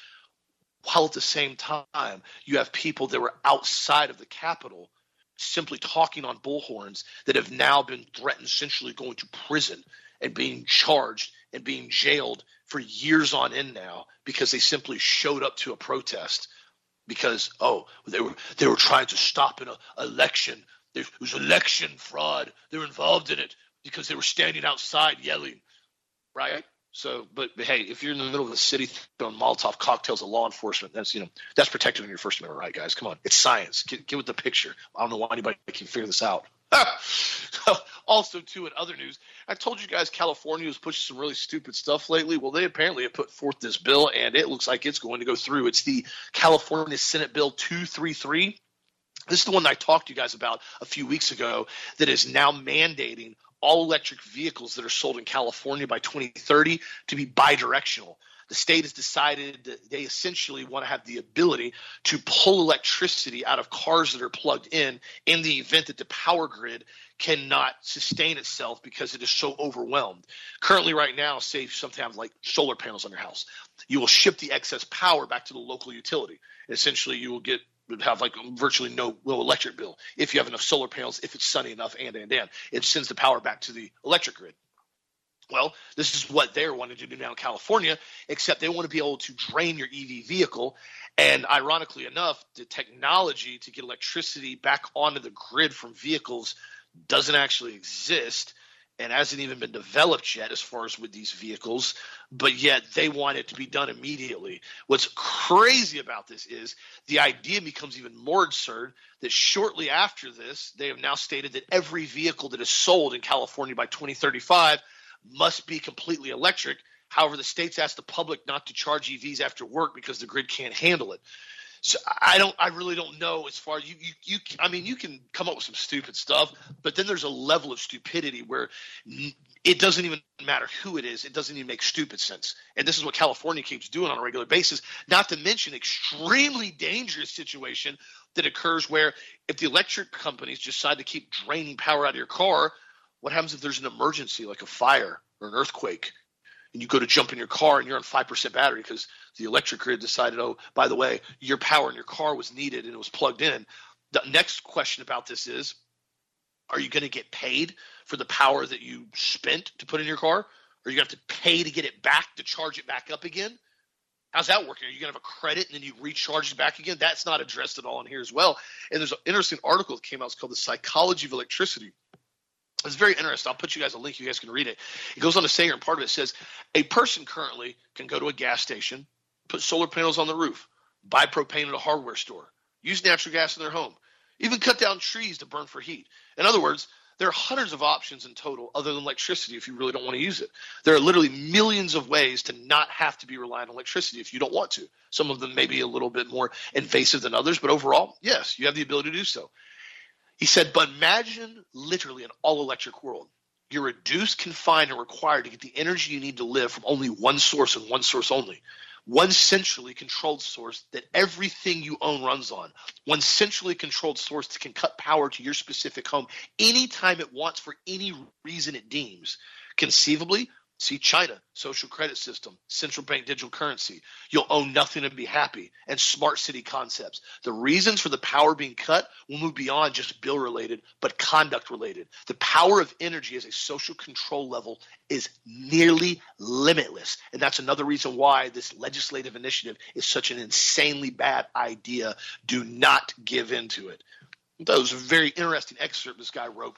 While at the same time, you have people that were outside of the Capitol simply talking on bullhorns that have now been threatened, essentially going to prison and being charged and being jailed for years on end now because they simply showed up to a protest because oh they were they were trying to stop an election. There was election fraud. They're involved in it because they were standing outside yelling right? So but, but hey if you're in the middle of the city throwing molotov cocktails at law enforcement that's you know that's protected in your first amendment right guys. Come on. It's science. Get, get with the picture. I don't know why anybody can figure this out <laughs> also, too, in other news, I told you guys California was pushing some really stupid stuff lately. Well, they apparently have put forth this bill, and it looks like it's going to go through. It's the California Senate Bill 233. This is the one that I talked to you guys about a few weeks ago that is now mandating all electric vehicles that are sold in California by 2030 to be bidirectional the state has decided that they essentially want to have the ability to pull electricity out of cars that are plugged in in the event that the power grid cannot sustain itself because it is so overwhelmed. Currently, right now, say sometimes like solar panels on your house, you will ship the excess power back to the local utility. Essentially, you will get have like virtually no no electric bill if you have enough solar panels, if it's sunny enough, and and and it sends the power back to the electric grid. Well, this is what they're wanting to do now in California, except they want to be able to drain your EV vehicle. And ironically enough, the technology to get electricity back onto the grid from vehicles doesn't actually exist and hasn't even been developed yet as far as with these vehicles, but yet they want it to be done immediately. What's crazy about this is the idea becomes even more absurd that shortly after this, they have now stated that every vehicle that is sold in California by 2035 must be completely electric. However, the states ask the public not to charge EVs after work because the grid can't handle it. So I don't, I really don't know as far you, you, you, I mean, you can come up with some stupid stuff, but then there's a level of stupidity where it doesn't even matter who it is. It doesn't even make stupid sense. And this is what California keeps doing on a regular basis, not to mention extremely dangerous situation that occurs where if the electric companies decide to keep draining power out of your car, what happens if there's an emergency like a fire or an earthquake and you go to jump in your car and you're on 5% battery because the electric grid decided, oh, by the way, your power in your car was needed and it was plugged in. The next question about this is are you going to get paid for the power that you spent to put in your car? Are you going to have to pay to get it back to charge it back up again? How's that working? Are you going to have a credit and then you recharge it back again? That's not addressed at all in here as well. And there's an interesting article that came out. It's called The Psychology of Electricity. It's very interesting. I'll put you guys a link. You guys can read it. It goes on to say here, and part of it says a person currently can go to a gas station, put solar panels on the roof, buy propane at a hardware store, use natural gas in their home, even cut down trees to burn for heat. In other words, there are hundreds of options in total other than electricity if you really don't want to use it. There are literally millions of ways to not have to be reliant on electricity if you don't want to. Some of them may be a little bit more invasive than others, but overall, yes, you have the ability to do so. He said, but imagine literally an all electric world. You're reduced, confined, and required to get the energy you need to live from only one source and one source only one centrally controlled source that everything you own runs on, one centrally controlled source that can cut power to your specific home anytime it wants for any reason it deems. Conceivably, See China, social credit system, central bank digital currency. You'll own nothing and be happy. And smart city concepts. The reasons for the power being cut will move beyond just bill related, but conduct related. The power of energy as a social control level is nearly limitless. And that's another reason why this legislative initiative is such an insanely bad idea. Do not give into it. That was a very interesting excerpt this guy wrote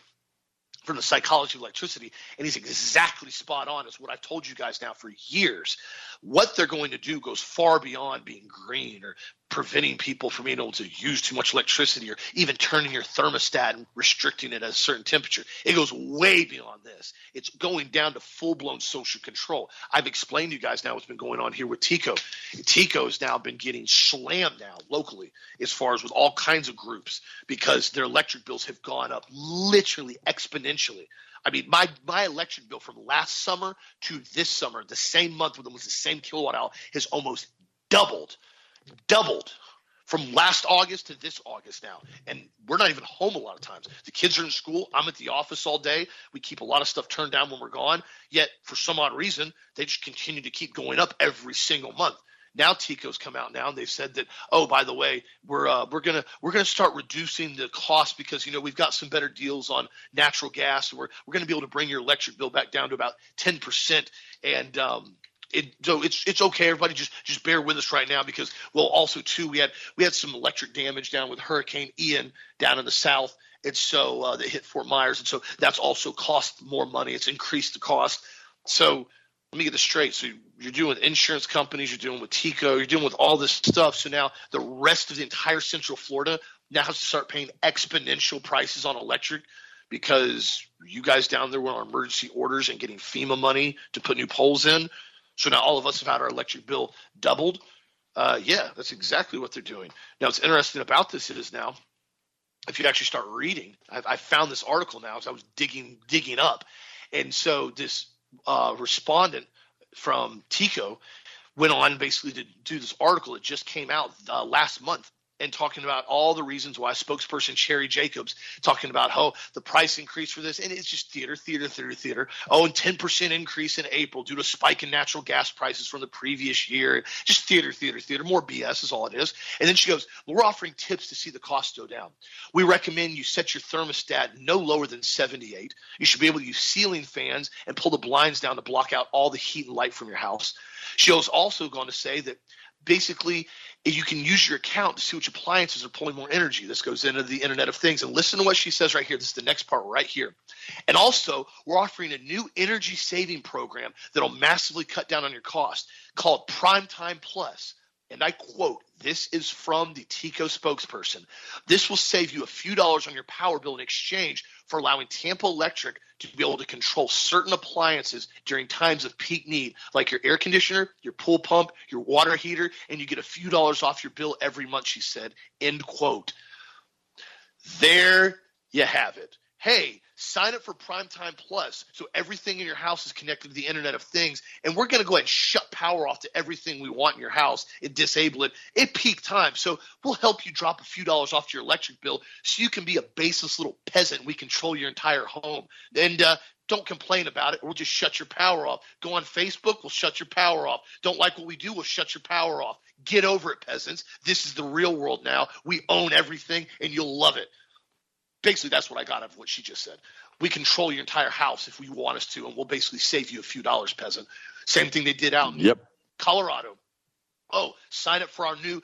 from the psychology of electricity, and he's exactly spot on as what I've told you guys now for years. What they're going to do goes far beyond being green or preventing people from being able to use too much electricity or even turning your thermostat and restricting it at a certain temperature. It goes way beyond this. It's going down to full blown social control. I've explained to you guys now what's been going on here with Tico. TECO has now been getting slammed now locally as far as with all kinds of groups because their electric bills have gone up literally exponentially. I mean, my my electric bill from last summer to this summer, the same month with almost the same kilowatt hour, has almost doubled doubled from last August to this August now. And we're not even home a lot of times. The kids are in school. I'm at the office all day. We keep a lot of stuff turned down when we're gone. Yet, for some odd reason, they just continue to keep going up every single month. Now TECO's come out now and they've said that oh by the way we're uh, we're gonna we're gonna start reducing the cost because you know we've got some better deals on natural gas and we're we're gonna be able to bring your electric bill back down to about ten percent and um, it, so it's it's okay. Everybody just just bear with us right now because well, also too we had we had some electric damage down with Hurricane Ian down in the south, and so uh, that hit Fort Myers, and so that's also cost more money. It's increased the cost. So let me get this straight. So you're dealing with insurance companies, you're dealing with TECO, you're dealing with all this stuff. So now the rest of the entire Central Florida now has to start paying exponential prices on electric because you guys down there were on emergency orders and getting FEMA money to put new poles in. So now all of us have had our electric bill doubled. Uh, yeah, that's exactly what they're doing. Now, what's interesting about this is now, if you actually start reading, I, I found this article now as I was digging digging up, and so this uh, respondent from TECO went on basically to do this article. It just came out uh, last month and talking about all the reasons why spokesperson Sherry Jacobs talking about how the price increase for this and it's just theater, theater, theater, theater. Oh, and 10% increase in April due to spike in natural gas prices from the previous year. Just theater, theater, theater. More BS is all it is. And then she goes, we're offering tips to see the cost go down. We recommend you set your thermostat no lower than 78. You should be able to use ceiling fans and pull the blinds down to block out all the heat and light from your house. She was also going to say that basically you can use your account to see which appliances are pulling more energy. This goes into the Internet of Things. And listen to what she says right here. This is the next part right here. And also, we're offering a new energy saving program that'll massively cut down on your cost called Primetime Plus. And I quote, this is from the TECO spokesperson. This will save you a few dollars on your power bill in exchange for allowing Tampa Electric to be able to control certain appliances during times of peak need, like your air conditioner, your pool pump, your water heater, and you get a few dollars off your bill every month, she said. End quote. There you have it. Hey, sign up for Primetime Plus so everything in your house is connected to the Internet of Things. And we're going to go ahead and shut power off to everything we want in your house and disable it at peak time. So we'll help you drop a few dollars off your electric bill so you can be a baseless little peasant. We control your entire home. And uh, don't complain about it. We'll just shut your power off. Go on Facebook, we'll shut your power off. Don't like what we do, we'll shut your power off. Get over it, peasants. This is the real world now. We own everything, and you'll love it basically that's what I got out of what she just said. We control your entire house if we want us to, and we'll basically save you a few dollars, peasant. Same thing they did out in yep. Colorado. Oh, sign up for our new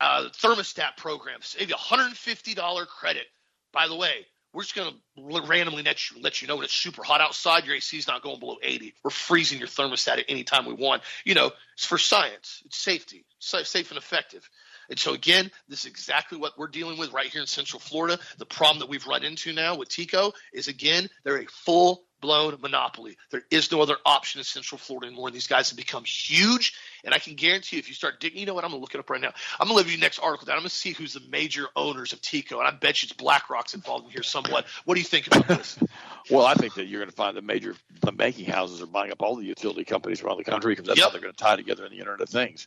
uh, thermostat program. Save you $150 credit. By the way, we're just going to randomly let you, let you know when it's super hot outside, your AC is not going below 80. We're freezing your thermostat at any time we want. You know, it's for science, it's safety, it's safe and effective. And so, again, this is exactly what we're dealing with right here in Central Florida. The problem that we've run into now with TECO is, again, they're a full blown monopoly. There is no other option in Central Florida anymore. These guys have become huge. And I can guarantee you, if you start digging, you know what? I'm going to look it up right now. I'm going to leave you next article down. I'm going to see who's the major owners of TECO. And I bet you it's BlackRock's involved in here somewhat. What do you think about this? <laughs> well, I think that you're going to find the major the banking houses are buying up all the utility companies around the country because that's yep. how they're going to tie together in the Internet of Things.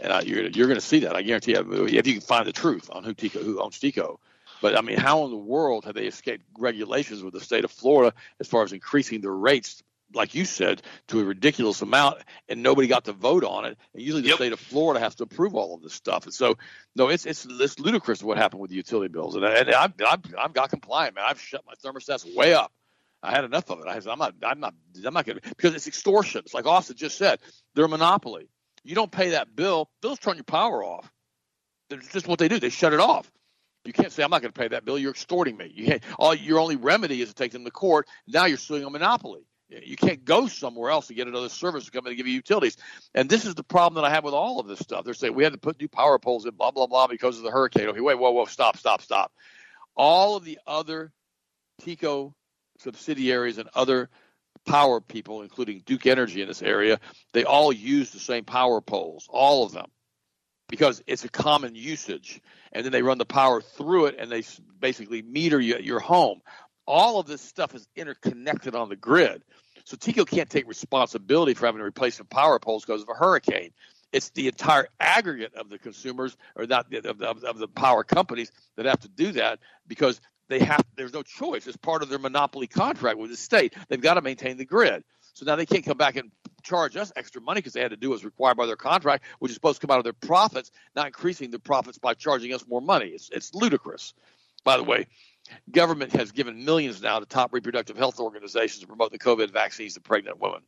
And uh, you're, you're going to see that. I guarantee you, if you can find the truth on who TECO, who owns TECO, but I mean, how in the world have they escaped regulations with the state of Florida as far as increasing their rates, like you said, to a ridiculous amount, and nobody got to vote on it? And usually, the yep. state of Florida has to approve all of this stuff. And so, no, it's it's, it's ludicrous what happened with the utility bills. And, and I've, I've I've got compliant, man. I've shut my thermostats way up. I had enough of it. I said I am not, I'm not, I'm not going to, because it's extortion. It's like Austin just said, they're a monopoly. You don't pay that bill, bills turn your power off. That's just what they do. They shut it off. You can't say I'm not going to pay that bill. You're extorting me. You all your only remedy is to take them to court. Now you're suing a monopoly. You can't go somewhere else to get another service company to give you utilities. And this is the problem that I have with all of this stuff. They're saying we had to put new power poles in, blah blah blah, because of the hurricane. Okay, wait, whoa, whoa, stop, stop, stop. All of the other TECO subsidiaries and other power people, including Duke Energy in this area, they all use the same power poles, all of them because it's a common usage. And then they run the power through it and they basically meter you at your home. All of this stuff is interconnected on the grid. So TECO can't take responsibility for having to replace some power poles because of a hurricane. It's the entire aggregate of the consumers or not of the, of the power companies that have to do that because they have there's no choice. It's part of their monopoly contract with the state. They've got to maintain the grid. So now they can't come back and charge us extra money because they had to do what's required by their contract, which is supposed to come out of their profits, not increasing the profits by charging us more money. It's, it's ludicrous. By the way, government has given millions now to top reproductive health organizations to promote the COVID vaccines to pregnant women.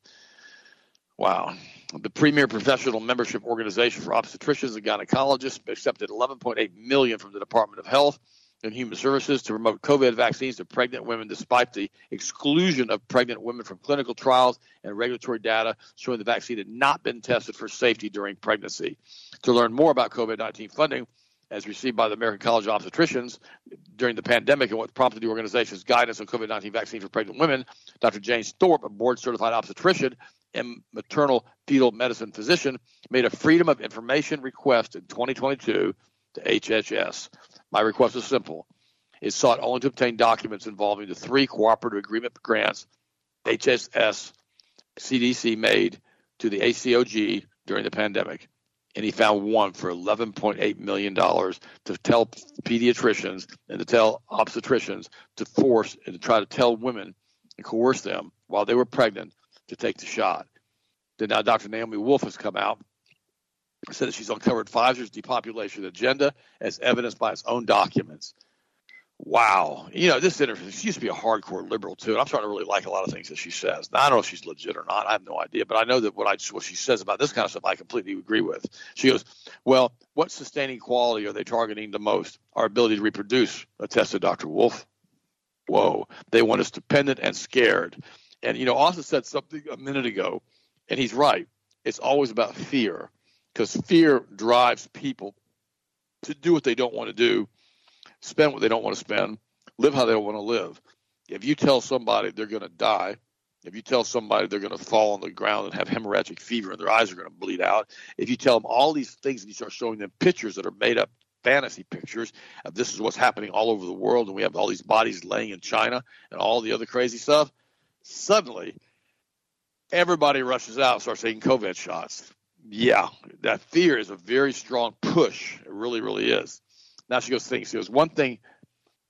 Wow. The premier professional membership organization for obstetricians and gynecologists accepted 11.8 million from the Department of Health and Human Services to promote COVID vaccines to pregnant women despite the exclusion of pregnant women from clinical trials and regulatory data showing the vaccine had not been tested for safety during pregnancy. To learn more about COVID 19 funding, as received by the American College of Obstetricians during the pandemic and what prompted the organization's guidance on COVID 19 vaccine for pregnant women, Dr. James Thorpe, a board certified obstetrician and maternal fetal medicine physician, made a Freedom of Information request in 2022 to HHS. My request is simple. It sought only to obtain documents involving the three cooperative agreement grants HSS CDC made to the ACOG during the pandemic. And he found one for $11.8 million to tell pediatricians and to tell obstetricians to force and to try to tell women and coerce them while they were pregnant to take the shot. Then now Dr. Naomi Wolf has come out said that she's uncovered Pfizer's depopulation agenda as evidenced by its own documents. Wow. You know, this interview, she used to be a hardcore liberal too. And I'm starting to really like a lot of things that she says. Now, I don't know if she's legit or not. I have no idea. But I know that what, I, what she says about this kind of stuff, I completely agree with. She goes, Well, what sustaining quality are they targeting the most? Our ability to reproduce, attested Dr. Wolf. Whoa. They want us dependent and scared. And, you know, Austin said something a minute ago, and he's right. It's always about fear because fear drives people to do what they don't want to do, spend what they don't want to spend, live how they don't want to live. If you tell somebody they're going to die, if you tell somebody they're going to fall on the ground and have hemorrhagic fever and their eyes are going to bleed out, if you tell them all these things and you start showing them pictures that are made up fantasy pictures of this is what's happening all over the world and we have all these bodies laying in China and all the other crazy stuff, suddenly everybody rushes out and starts taking COVID shots yeah, that fear is a very strong push. It really, really is. Now she goes, thinks, she goes, one thing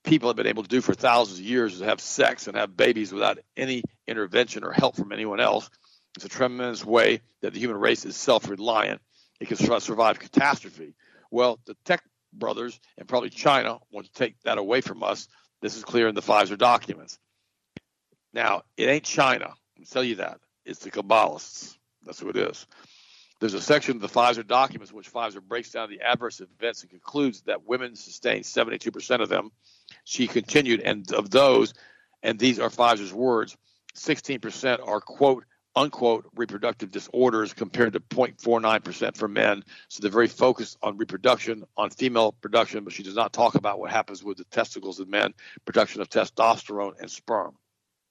people have been able to do for thousands of years is have sex and have babies without any intervention or help from anyone else. It's a tremendous way that the human race is self reliant. It can survive catastrophe. Well, the tech brothers and probably China want to take that away from us. This is clear in the Pfizer documents. Now, it ain't China. I'll tell you that. It's the Kabbalists. That's who it is. There's a section of the Pfizer documents in which Pfizer breaks down the adverse events and concludes that women sustain 72% of them. She continued, and of those, and these are Pfizer's words, 16% are, quote, unquote, reproductive disorders compared to 0.49% for men. So they're very focused on reproduction, on female production, but she does not talk about what happens with the testicles of men, production of testosterone and sperm.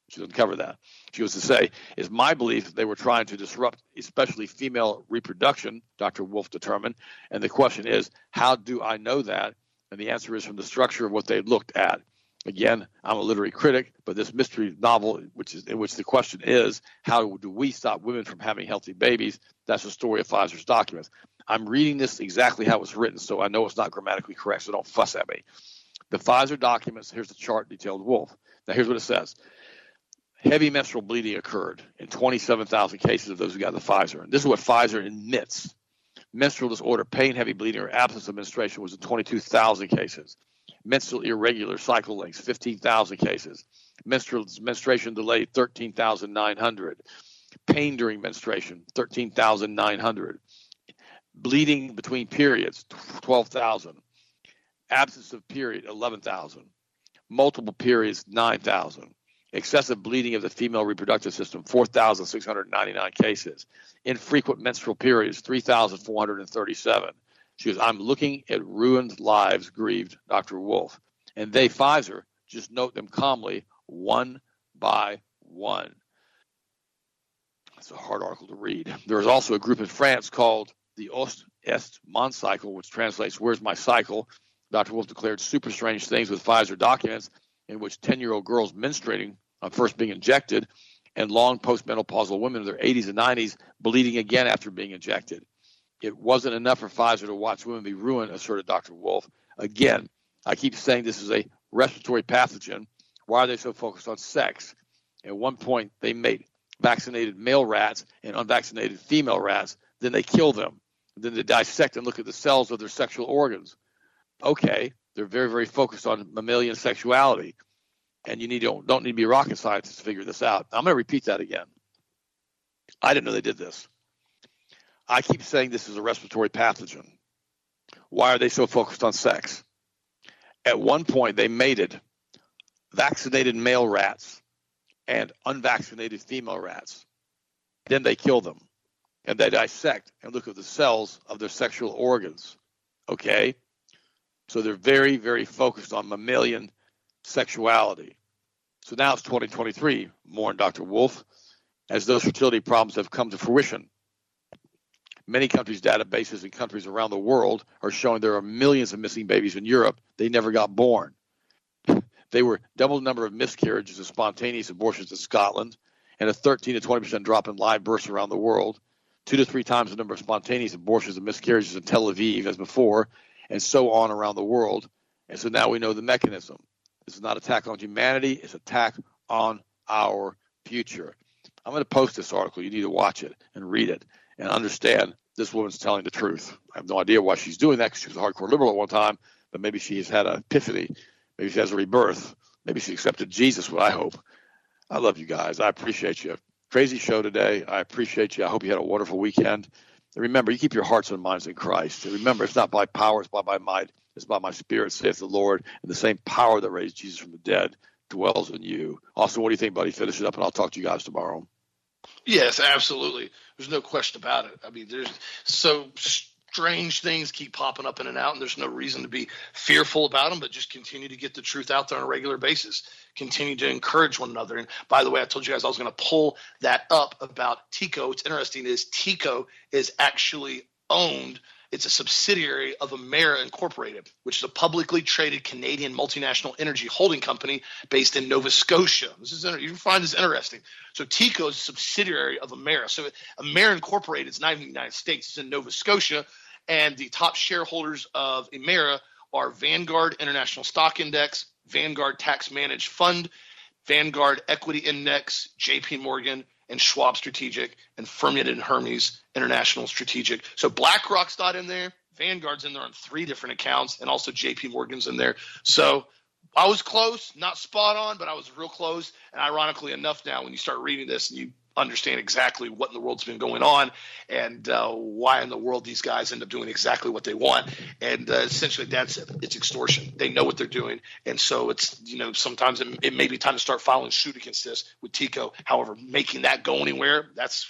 She doesn't cover that. She goes to say, It's my belief that they were trying to disrupt, especially female reproduction, Dr. Wolf determined. And the question is, how do I know that? And the answer is from the structure of what they looked at. Again, I'm a literary critic, but this mystery novel, which is in which the question is, how do we stop women from having healthy babies? That's the story of Pfizer's documents. I'm reading this exactly how it's written, so I know it's not grammatically correct, so don't fuss at me. The Pfizer documents, here's the chart detailed Wolf. Now here's what it says. Heavy menstrual bleeding occurred in 27,000 cases of those who got the Pfizer. And this is what Pfizer admits. Menstrual disorder, pain, heavy bleeding, or absence of menstruation was in 22,000 cases menstrual irregular cycle lengths, 15,000 cases. Menstrual menstruation delay, 13,900. Pain during menstruation, 13,900. Bleeding between periods, 12,000. Absence of period, 11,000. Multiple periods, 9,000. Excessive bleeding of the female reproductive system, 4,699 cases. Infrequent menstrual periods, 3,437 she goes, I'm looking at ruined lives grieved, Dr. Wolf. And they, Pfizer, just note them calmly, one by one. It's a hard article to read. There is also a group in France called the Ost Est Mon Cycle, which translates, Where's my cycle? Dr. Wolf declared super strange things with Pfizer documents in which 10 year old girls menstruating on first being injected and long postmenopausal women in their 80s and 90s bleeding again after being injected. It wasn't enough for Pfizer to watch women be ruined, asserted Dr. Wolf. Again, I keep saying this is a respiratory pathogen. Why are they so focused on sex? At one point, they mate vaccinated male rats and unvaccinated female rats. Then they kill them. Then they dissect and look at the cells of their sexual organs. Okay, they're very, very focused on mammalian sexuality. And you need don't, don't need to be rocket scientists to figure this out. I'm going to repeat that again. I didn't know they did this. I keep saying this is a respiratory pathogen. Why are they so focused on sex? At one point, they mated vaccinated male rats and unvaccinated female rats. Then they kill them and they dissect and look at the cells of their sexual organs. Okay? So they're very, very focused on mammalian sexuality. So now it's 2023, more on Dr. Wolf, as those fertility problems have come to fruition. Many countries' databases in countries around the world are showing there are millions of missing babies in Europe. They never got born. <laughs> They were double the number of miscarriages and spontaneous abortions in Scotland, and a 13 to 20 percent drop in live births around the world. Two to three times the number of spontaneous abortions and miscarriages in Tel Aviv as before, and so on around the world. And so now we know the mechanism. This is not a attack on humanity; it's an attack on our future. I'm going to post this article. You need to watch it and read it and understand this woman's telling the truth. I have no idea why she's doing that because she was a hardcore liberal at one time, but maybe she has had an epiphany. Maybe she has a rebirth. Maybe she accepted Jesus, what I hope. I love you guys. I appreciate you. Crazy show today. I appreciate you. I hope you had a wonderful weekend. And remember, you keep your hearts and minds in Christ. And remember, it's not by power, it's by my might, it's by my spirit, saith the Lord. And the same power that raised Jesus from the dead dwells in you. Austin, what do you think, buddy? Finish it up, and I'll talk to you guys tomorrow. Yes, absolutely. There's no question about it. I mean, there's so strange things keep popping up in and out, and there's no reason to be fearful about them, but just continue to get the truth out there on a regular basis. Continue to encourage one another. And by the way, I told you guys I was going to pull that up about TECO. What's interesting is TECO is actually owned – it's a subsidiary of Emera Incorporated, which is a publicly traded Canadian multinational energy holding company based in Nova Scotia. This is you find this interesting. So TECO is a subsidiary of Emera. So Emera Incorporated is not in the United States; it's in Nova Scotia, and the top shareholders of Emera are Vanguard International Stock Index, Vanguard Tax Managed Fund, Vanguard Equity Index, J.P. Morgan, and Schwab Strategic, and Fermium and Hermes International Strategic. So BlackRock's not in there. Vanguard's in there on three different accounts, and also JP Morgan's in there. So I was close, not spot on, but I was real close. And ironically enough, now when you start reading this and you understand exactly what in the world's been going on and uh, why in the world these guys end up doing exactly what they want. And uh, essentially, that's it. It's extortion. They know what they're doing, and so it's you know sometimes it, it may be time to start filing suit against this with TECO. However, making that go anywhere, that's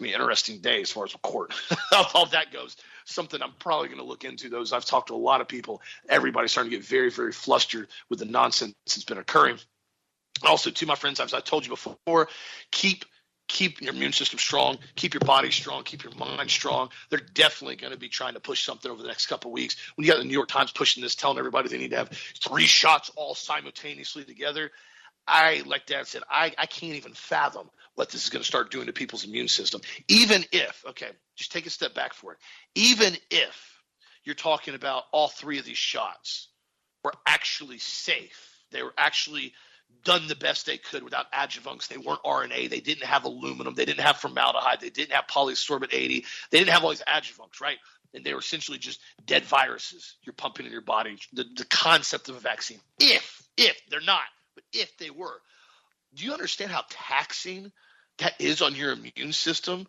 gonna be an interesting day as far as court <laughs> all that goes. Something I'm probably going to look into. Those I've talked to a lot of people. Everybody's starting to get very, very flustered with the nonsense that's been occurring. Also, to my friends, as I told you before, keep keep your immune system strong, keep your body strong, keep your mind strong. They're definitely going to be trying to push something over the next couple weeks. When you got the New York Times pushing this, telling everybody they need to have three shots all simultaneously together, I, like Dad said, I, I can't even fathom what this is going to start doing to people's immune system. Even if, okay, just take a step back for it. Even if you're talking about all three of these shots were actually safe, they were actually done the best they could without adjuvants. They weren't RNA. They didn't have aluminum. They didn't have formaldehyde. They didn't have polysorbate 80. They didn't have all these adjuvants, right? And they were essentially just dead viruses you're pumping in your body. The, the concept of a vaccine, if, if they're not, but if they were, do you understand how taxing that is on your immune system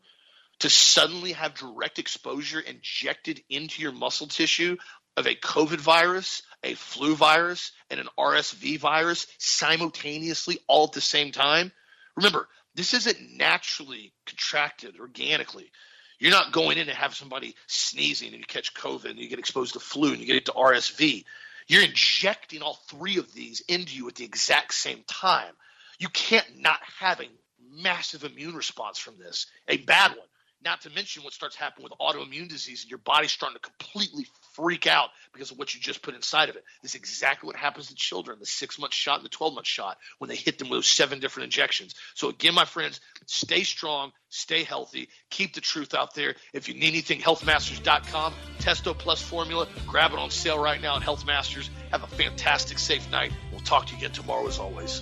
to suddenly have direct exposure injected into your muscle tissue of a COVID virus, a flu virus, and an RSV virus simultaneously all at the same time. Remember, this isn't naturally contracted organically. You're not going in and have somebody sneezing and you catch COVID and you get exposed to flu and you get into RSV. You're injecting all three of these into you at the exact same time. You can't not have a massive immune response from this, a bad one. Not to mention what starts happening with autoimmune disease and your body's starting to completely freak out because of what you just put inside of it. This is exactly what happens to children, the six month shot and the 12 month shot, when they hit them with those seven different injections. So, again, my friends, stay strong, stay healthy, keep the truth out there. If you need anything, healthmasters.com, Testo Plus formula, grab it on sale right now at Health Masters. Have a fantastic, safe night. We'll talk to you again tomorrow as always.